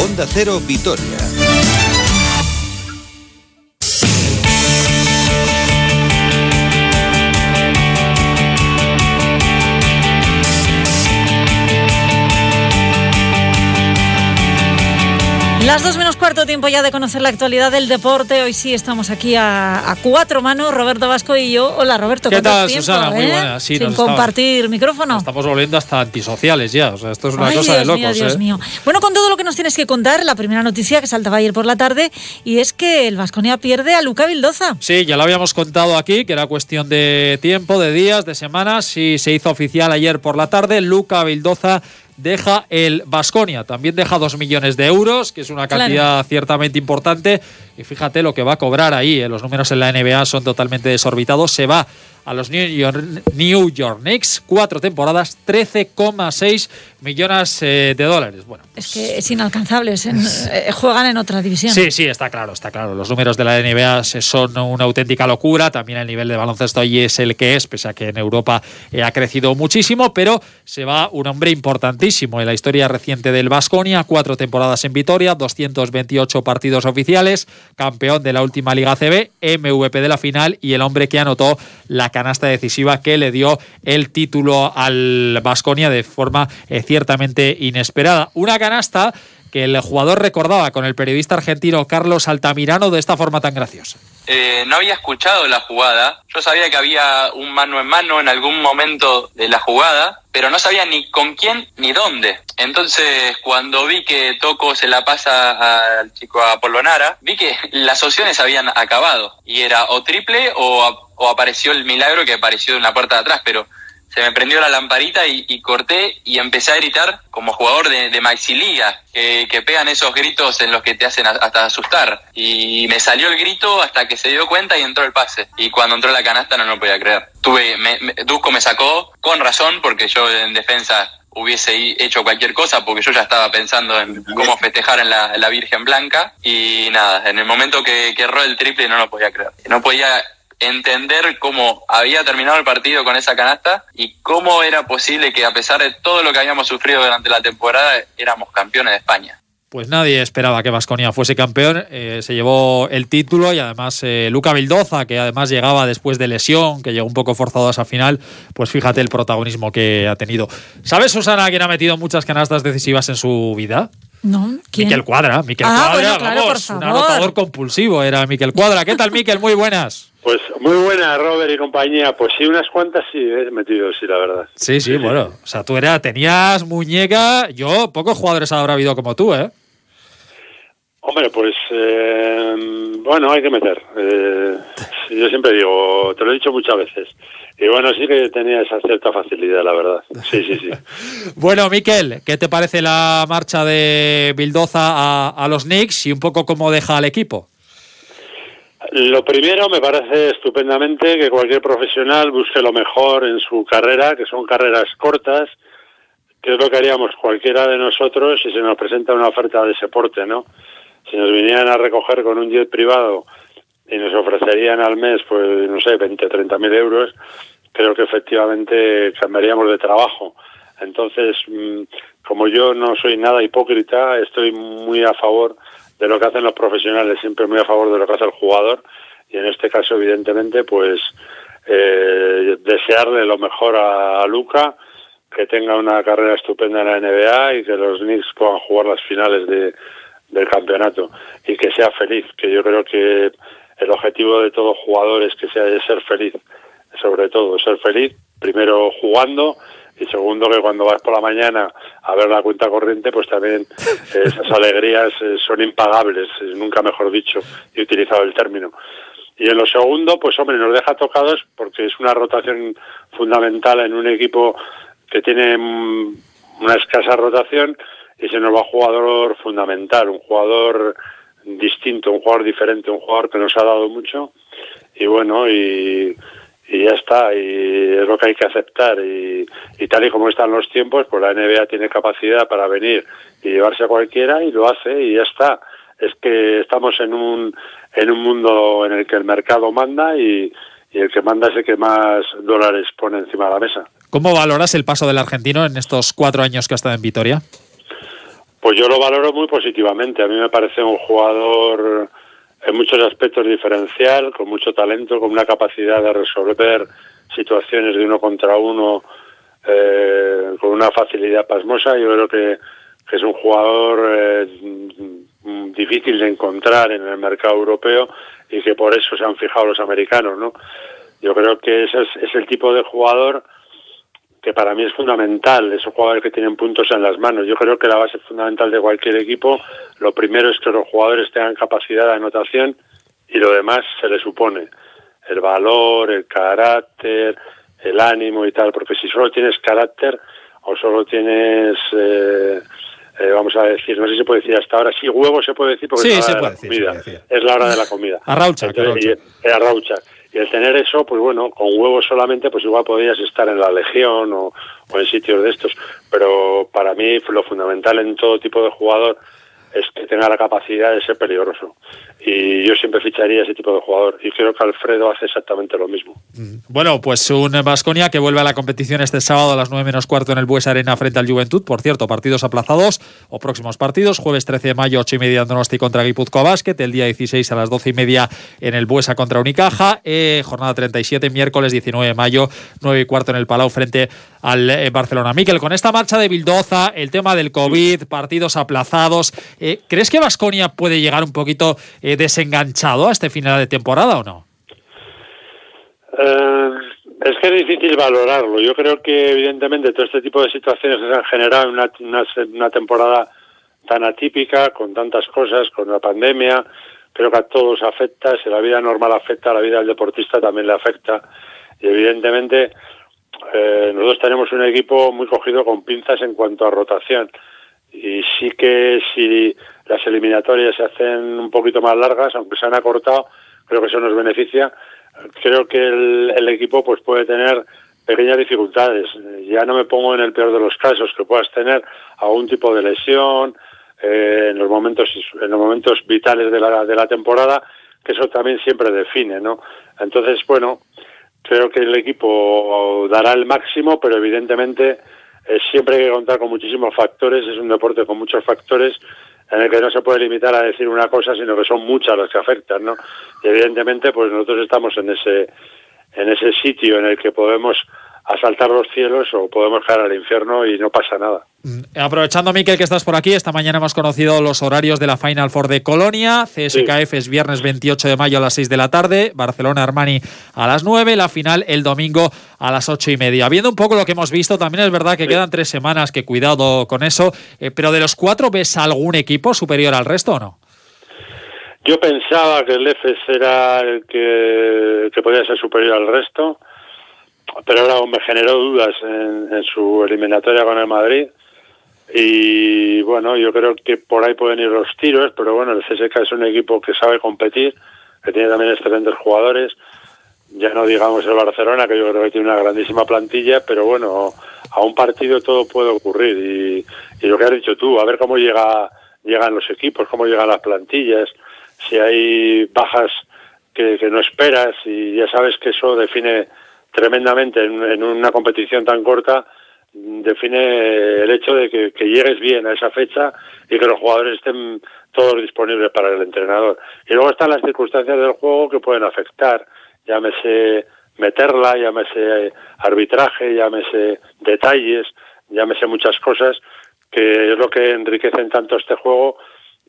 Onda Cero Vitoria. Las dos menos cuarto tiempo ya de conocer la actualidad del deporte. Hoy sí estamos aquí a, cuatro manos, Roberto Vasco y yo. Hola Roberto, ¿qué tal Susana? Muy eh? buena. Sin compartir micrófono. Estamos volviendo hasta antisociales ya. O sea, esto es una cosa de locos. Dios ¿eh? mío. Bueno, con todo lo que nos tienes que contar, la primera noticia que saltaba ayer por la tarde y es que el Vasconia pierde a Luca Vildoza. Sí, ya lo habíamos contado aquí, que era cuestión de tiempo, de días, de semanas y se hizo oficial ayer por la tarde. Luca Vildoza deja el Basconia. También deja dos millones de euros, que es una cantidad ciertamente importante. Y fíjate lo que va a cobrar ahí. ¿eh? Los números en la NBA son totalmente desorbitados. Se va a los New York, New York Knicks. Cuatro temporadas, 13,6 millones eh, de dólares. Bueno, es que es inalcanzable. Eh, juegan en otra división. Sí, sí, está claro, está claro. Los números de la NBA son una auténtica locura. También el nivel de baloncesto ahí es el que es, pese a que en Europa eh, ha crecido muchísimo. Pero se va un hombre importantísimo en la historia reciente del Vasconia. Cuatro temporadas en Vitoria, 228 partidos oficiales, campeón de la última Liga CB, MVP de la final y el hombre que anotó la canasta decisiva que le dio el título al Vasconia de forma eh, ciertamente inesperada. Una canasta que el jugador recordaba con el periodista argentino Carlos Altamirano de esta forma tan graciosa. Eh, no había escuchado la jugada, yo sabía que había un mano en mano en algún momento de la jugada, pero no sabía ni con quién ni dónde. Entonces, cuando vi que Toco se la pasa al chico Apolonara, vi que las opciones habían acabado y era o triple o, o apareció el milagro que apareció en la puerta de atrás, pero se me prendió la lamparita y, corté y empecé a gritar como jugador de, de Maxi Liga, que, pegan esos gritos en los que te hacen hasta asustar. Y me salió el grito hasta que se dio cuenta y entró el pase. Y cuando entró la canasta no lo podía creer. Tuve, me, Dusko me sacó con razón porque yo en defensa hubiese hecho cualquier cosa porque yo ya estaba pensando en cómo festejar en la, la Virgen Blanca y nada, en el momento que, que erró el triple no lo podía creer. No podía entender cómo había terminado el partido con esa canasta y cómo era posible que a pesar de todo lo que habíamos sufrido durante la temporada éramos campeones de España. Pues nadie esperaba que Vasconia fuese campeón. Eh, se llevó el título y además eh, Luca Vildoza, que además llegaba después de lesión, que llegó un poco forzado a esa final, pues fíjate el protagonismo que ha tenido. ¿Sabes, Susana, quién ha metido muchas canastas decisivas en su vida? No, ¿quién? Miquel Cuadra. Miquel ah, Cuadra, vamos, un anotador compulsivo era Miquel Cuadra. ¿Qué tal, Miquel? Muy buenas. Pues muy buena, Robert y compañía. Pues sí, unas cuantas sí he metido, sí, la verdad. Sí, sí, bueno. O sea, tú era, tenías muñeca. Yo, pocos jugadores habrá habido como tú, ¿eh? Hombre, pues eh, bueno, hay que meter. Eh, yo siempre digo, te lo he dicho muchas veces. Y bueno, sí que tenía esa cierta facilidad, la verdad. Sí, sí, sí. bueno, Miquel, ¿qué te parece la marcha de Bildoza a, a los Knicks y un poco cómo deja al equipo? Lo primero, me parece estupendamente que cualquier profesional busque lo mejor en su carrera, que son carreras cortas, que es lo que haríamos cualquiera de nosotros si se nos presenta una oferta de ese porte, ¿no? Si nos vinieran a recoger con un jet privado y nos ofrecerían al mes, pues, no sé, 20, 30 mil euros, creo que efectivamente cambiaríamos de trabajo. Entonces, mm, como yo no soy nada hipócrita, estoy muy a favor de lo que hacen los profesionales, siempre muy a favor de lo que hace el jugador y en este caso evidentemente pues eh, desearle lo mejor a, Luca, que tenga una carrera estupenda en la NBA y que los Knicks puedan jugar las finales de, del campeonato y que sea feliz, que yo creo que el objetivo de todo jugador es que sea de ser feliz, sobre todo ser feliz, primero jugando y segundo que cuando vas por la mañana a ver la cuenta corriente pues también esas alegrías eh, son impagables nunca mejor dicho he utilizado el término. Y en lo segundo pues hombre nos deja tocados porque es una rotación fundamental en un equipo que tiene mm, una escasa rotación y se nos va jugador fundamental un jugador distinto un jugador diferente un jugador que nos ha dado mucho y bueno y ya está, y es lo que hay que aceptar. Y, tal y como están los tiempos, pues la NBA tiene capacidad para venir y llevarse a cualquiera y lo hace y ya está. Es que estamos en un, en un mundo en el que el mercado manda y el que manda es el que más dólares pone encima de la mesa. ¿Cómo valoras el paso del argentino en estos cuatro años que ha estado en Vitoria? Pues yo lo valoro muy positivamente. A mí me parece un jugador en muchos aspectos diferencial, con mucho talento, con una capacidad de resolver situaciones de uno contra uno eh, con una facilidad pasmosa. Yo creo que, es un jugador eh, difícil de encontrar en el mercado europeo y que por eso se han fijado los americanos, ¿no? Yo creo que ese es el tipo de jugador que para mí es fundamental, esos jugadores que tienen puntos en las manos. Yo creo que la base fundamental de cualquier equipo, lo primero es que los jugadores tengan capacidad de anotación y lo demás se le supone. El valor, el carácter, el ánimo y tal, porque si solo tienes carácter o solo tienes, eh, eh, vamos a decir, no sé si se puede decir hasta ahora, sí, huevo se puede decir porque es la hora de la comida. Es la hora de la comida. Arraucha, Arraucha. El tener eso, pues bueno, con huevos solamente, pues igual podrías estar en la Legión o, o en sitios de estos. Pero para mí lo fundamental en todo tipo de jugador es que tenga la capacidad de ser peligroso. Y yo siempre ficharía ese tipo de jugador. Y creo que Alfredo hace exactamente lo mismo. Bueno, pues un Vasconia que vuelve a la competición este sábado a las 9 menos cuarto en el Bues Arena frente al Juventud. Por cierto, partidos aplazados o próximos partidos. Jueves 13 de mayo, 8 y media en contra Guipuzcoa Basket. El día 16 a las 12 y media en el Buesa contra Unicaja. Eh, jornada 37, miércoles 19 de mayo, 9 y cuarto en el Palau frente al eh, Barcelona. Miquel, con esta marcha de Bildoza, el tema del COVID, partidos aplazados, eh, ¿crees que Vasconia puede llegar un poquito eh, desenganchado a este final de temporada o no? es que es difícil valorarlo. Yo creo que evidentemente todo este tipo de situaciones se han generado en una, una, temporada tan atípica, con tantas cosas, con la pandemia, creo que a todos afecta, si la vida normal afecta, la vida del deportista también le afecta. Y evidentemente eh, nosotros tenemos un equipo muy cogido con pinzas en cuanto a rotación. Y sí que si las eliminatorias se hacen un poquito más largas, aunque se han acortado, creo que eso nos beneficia. Creo que el, equipo pues puede tener pequeñas dificultades. Ya no me pongo en el peor de los casos, que puedas tener algún tipo de lesión eh, en los momentos en los momentos vitales de la, de la temporada, que eso también siempre define, ¿no? Entonces, bueno, creo que el equipo dará el máximo, pero evidentemente siempre hay que contar con muchísimos factores, es un deporte con muchos factores en el que no se puede limitar a decir una cosa, sino que son muchas las que afectan, ¿no? Y evidentemente, pues nosotros estamos en ese en ese sitio en el que podemos asaltar los cielos o podemos caer al infierno y no pasa nada. Mm, aprovechando, Miquel, que estás por aquí, esta mañana hemos conocido los horarios de la Final Four de Colonia. CSKF es viernes 28 de mayo a las 6 de la tarde, Barcelona Armani a las 9, la final el domingo a las 8 y media. Viendo un poco lo que hemos visto, también es verdad que quedan tres semanas, que cuidado con eso, eh, pero de los cuatro, ¿ves algún equipo superior al resto o no? Yo pensaba que el EFES era el que, que podía ser superior al resto pero ahora me generó dudas en, su eliminatoria con el Madrid. Y bueno, yo creo que por ahí pueden ir los tiros, pero bueno, el CSK es un equipo que sabe competir, que tiene también excelentes jugadores. Ya no digamos el Barcelona, que yo creo que tiene una grandísima plantilla, pero bueno, a un partido todo puede ocurrir. Y, lo que has dicho tú, a ver cómo llega, llegan los equipos, cómo llegan las plantillas, si hay bajas que no esperas, y ya sabes que eso define tremendamente en, una competición tan corta define el hecho de que, llegues bien a esa fecha y que los jugadores estén todos disponibles para el entrenador. Y luego están las circunstancias del juego que pueden afectar, llámese meterla, llámese arbitraje, llámese detalles, llámese muchas cosas, que es lo que enriquecen tanto este juego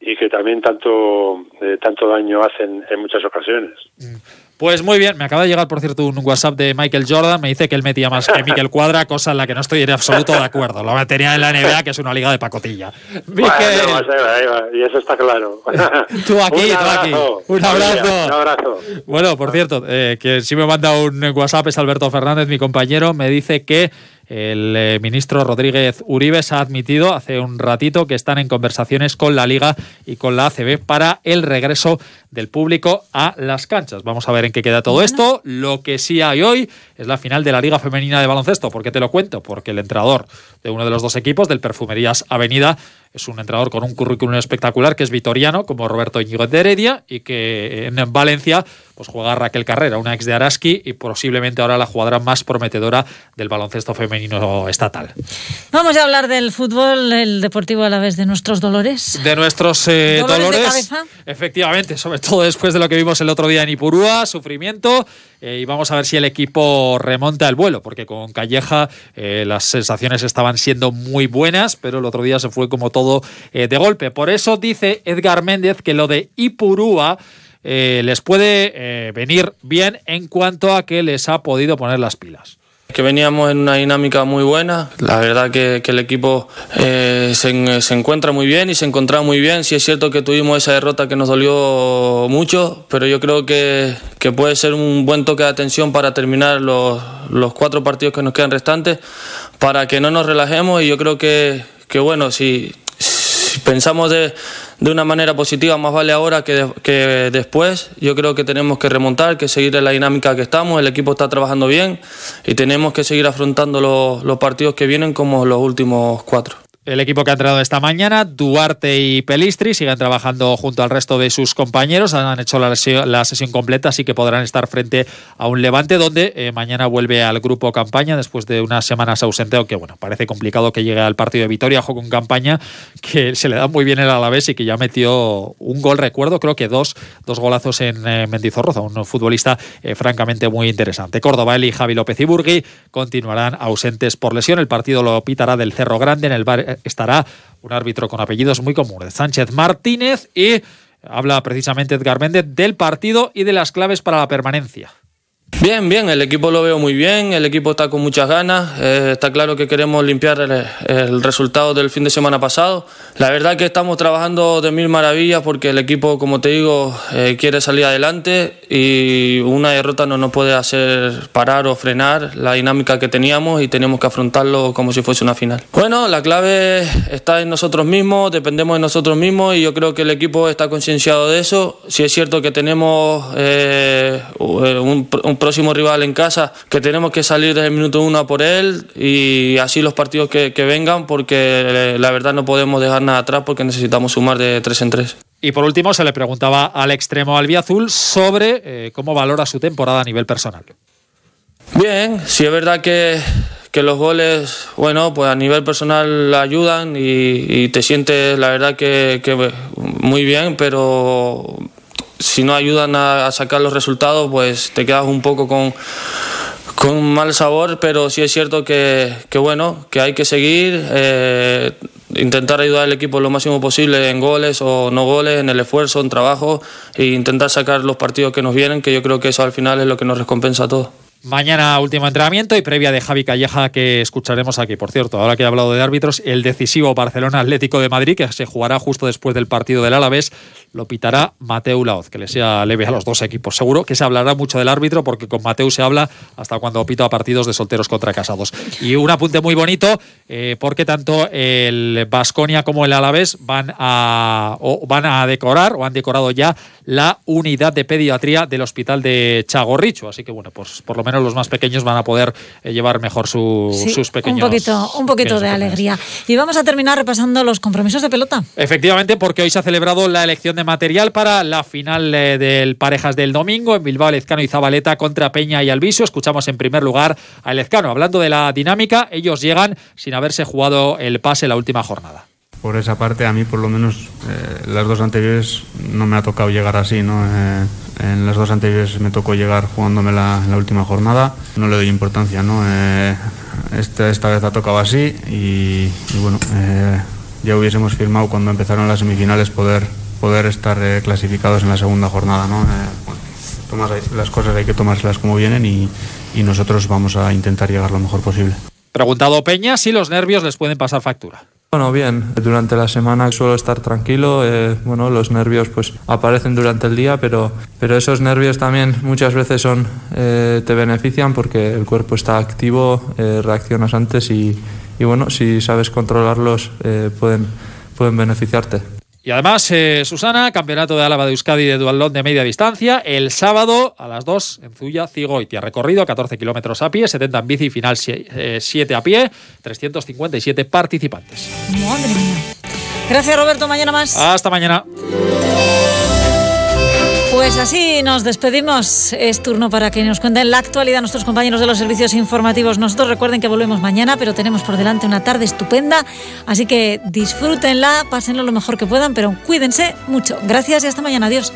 y que también tanto, eh, tanto daño hacen en muchas ocasiones. Mm. Pues muy bien, me acaba de llegar, por cierto, un WhatsApp de Michael Jordan. Me dice que él metía más que Miquel Cuadra, cosa en la que no estoy en absoluto de acuerdo. Lo metería en la NBA, que es una liga de pacotilla. y eso está claro. tú aquí, tú aquí. Un abrazo. Un abrazo. Bueno, por cierto, eh, que si me manda un WhatsApp es Alberto Fernández, mi compañero. Me dice que el eh, ministro Rodríguez Uribe ha admitido hace un ratito que están en conversaciones con la Liga y con la ACB para el regreso del público a las canchas. Vamos a ver en qué queda todo esto. Lo que sí hay hoy es la final de la Liga Femenina de Baloncesto. ¿Por qué te lo cuento? Porque el entrenador de uno de los dos equipos, del Perfumerías Avenida, es un entrenador con un currículum espectacular que es vitoriano, como Roberto Íñigo de Heredia, y que en Valencia pues juega Raquel Carrera, una ex de Araski y posiblemente ahora la jugadora más prometedora del baloncesto femenino estatal. Vamos a hablar del fútbol, el deportivo a la vez de nuestros dolores. De nuestros eh, dolores. Efectivamente, sobre todo después de lo que vimos el otro día en Ipurúa, sufrimiento. Eh, y vamos a ver si el equipo remonta el vuelo, porque con Calleja eh, las sensaciones estaban siendo muy buenas, pero el otro día se fue como todo de golpe. Por eso dice Edgar Méndez que lo de Ipurúa eh, les puede eh, venir bien en cuanto a que les ha podido poner las pilas que veníamos en una dinámica muy buena. La verdad que, el equipo eh, se, encuentra muy bien y se encontraba muy bien. Sí es cierto que tuvimos esa derrota que nos dolió mucho, pero yo creo que, puede ser un buen toque de atención para terminar los, cuatro partidos que nos quedan restantes, para que no nos relajemos y yo creo que, que bueno, si, si pensamos de de una manera positiva, más vale ahora que, que, después. Yo creo que tenemos que remontar, que seguir en la dinámica que estamos. El equipo está trabajando bien y tenemos que seguir afrontando los partidos que vienen como los últimos cuatro. El equipo que ha entrado esta mañana, Duarte y Pelistri, siguen trabajando junto al resto de sus compañeros. Han hecho la, sesión completa, así que podrán estar frente a un Levante, donde eh, mañana vuelve al grupo campaña después de unas semanas ausente, aunque bueno, parece complicado que llegue al partido de Vitoria, juego con campaña, que se le da muy bien el Alavés y que ya metió un gol, recuerdo, creo que dos, dos golazos en eh, Mendizorroza, un futbolista eh, francamente muy interesante. Córdoba, y Javi López y Burgui continuarán ausentes por lesión. El partido lo pitará del Cerro Grande en el bar estará un árbitro con apellidos muy comunes, Sánchez Martínez, y habla precisamente Edgar Méndez del partido y de las claves para la permanencia. Bien, bien, el equipo lo veo muy bien, el equipo está con muchas ganas, eh, está claro que queremos limpiar el, resultado del fin de semana pasado. La verdad que estamos trabajando de mil maravillas porque el equipo, como te digo, eh, quiere salir adelante y una derrota no nos puede hacer parar o frenar la dinámica que teníamos y tenemos que afrontarlo como si fuese una final. Bueno, la clave está en nosotros mismos, dependemos de nosotros mismos y yo creo que el equipo está concienciado de eso. Si es cierto que tenemos eh, un, un próximo rival en casa, que tenemos que salir desde el minuto uno a por él y así los partidos que, vengan, porque eh, la verdad no podemos dejar nada atrás porque necesitamos sumar de tres en tres. Y por último, se le preguntaba al extremo albiazul sobre eh, cómo valora su temporada a nivel personal. Bien, sí es verdad que, que los goles, bueno, pues a nivel personal ayudan y, te sientes, la verdad, que, que, muy bien, pero si no ayudan a, sacar los resultados, pues te quedas un poco con, con mal sabor, pero sí es cierto que, bueno, que hay que seguir, eh, intentar ayudar al equipo lo máximo posible en goles o no goles, en el esfuerzo, en trabajo e intentar sacar los partidos que nos vienen, que yo creo que eso al final es lo que nos recompensa a todos. Mañana último entrenamiento y previa de Javi Calleja que escucharemos aquí. Por cierto, ahora que he hablado de árbitros, el decisivo Barcelona Atlético de Madrid, que se jugará justo después del partido del Alavés, lo pitará Mateu Laoz, que le sea leve a los dos equipos. Seguro que se hablará mucho del árbitro porque con Mateu se habla hasta cuando pita a partidos de solteros contra casados. Y un apunte muy bonito, eh, porque tanto el Basconia como el Alavés van a, van a decorar o han decorado ya la unidad de pediatría del hospital de Chagorricho. Así que bueno, pues por lo menos los más pequeños van a poder eh, llevar mejor sus pequeños. Un poquito, un poquito de alegría. Y vamos a terminar repasando los compromisos de pelota. Efectivamente, porque hoy se ha celebrado la elección de material para la final eh, del Parejas del domingo en Bilbao, Lezcano y Zabaleta contra Peña y Alviso. Escuchamos en primer lugar a Lezcano. Hablando de la dinámica, ellos llegan sin haberse jugado el pase la última jornada por esa parte a mí por lo menos eh, las dos anteriores no me ha tocado llegar así no en las dos anteriores me tocó llegar jugándome la, la última jornada. No le doy importancia, ¿no? Eh, esta, esta vez ha tocado así y, bueno, eh, ya hubiésemos firmado cuando empezaron las semifinales poder, poder estar eh, clasificados en la segunda jornada, ¿no? las cosas hay que tomárselas como vienen y, y nosotros vamos a intentar llegar lo mejor posible. Preguntado Peña si los nervios les pueden pasar factura. Bueno, bien, durante la semana suelo estar tranquilo, eh, bueno, los nervios pues aparecen durante el día, pero, pero esos nervios también muchas veces son, eh, te benefician porque el cuerpo está activo, eh, reaccionas antes y, y, bueno, si sabes controlarlos pueden, pueden beneficiarte. Y además, eh, Susana, campeonato de Álava de Euskadi de dualón de media distancia, el sábado a las 2 en Zuya, Cigoitia. Recorrido 14 kilómetros a pie, 70 en bici, final 7 eh, a pie, 357 participantes. Madre mía. Gracias, Roberto. Mañana más. Hasta mañana. Pues así nos despedimos. Es turno para que nos cuenten la actualidad nuestros compañeros de los servicios informativos. Nosotros recuerden que volvemos mañana, pero tenemos por delante una tarde estupenda. Así que disfrútenla, pásenlo lo mejor que puedan, pero cuídense mucho. Gracias y hasta mañana. Adiós.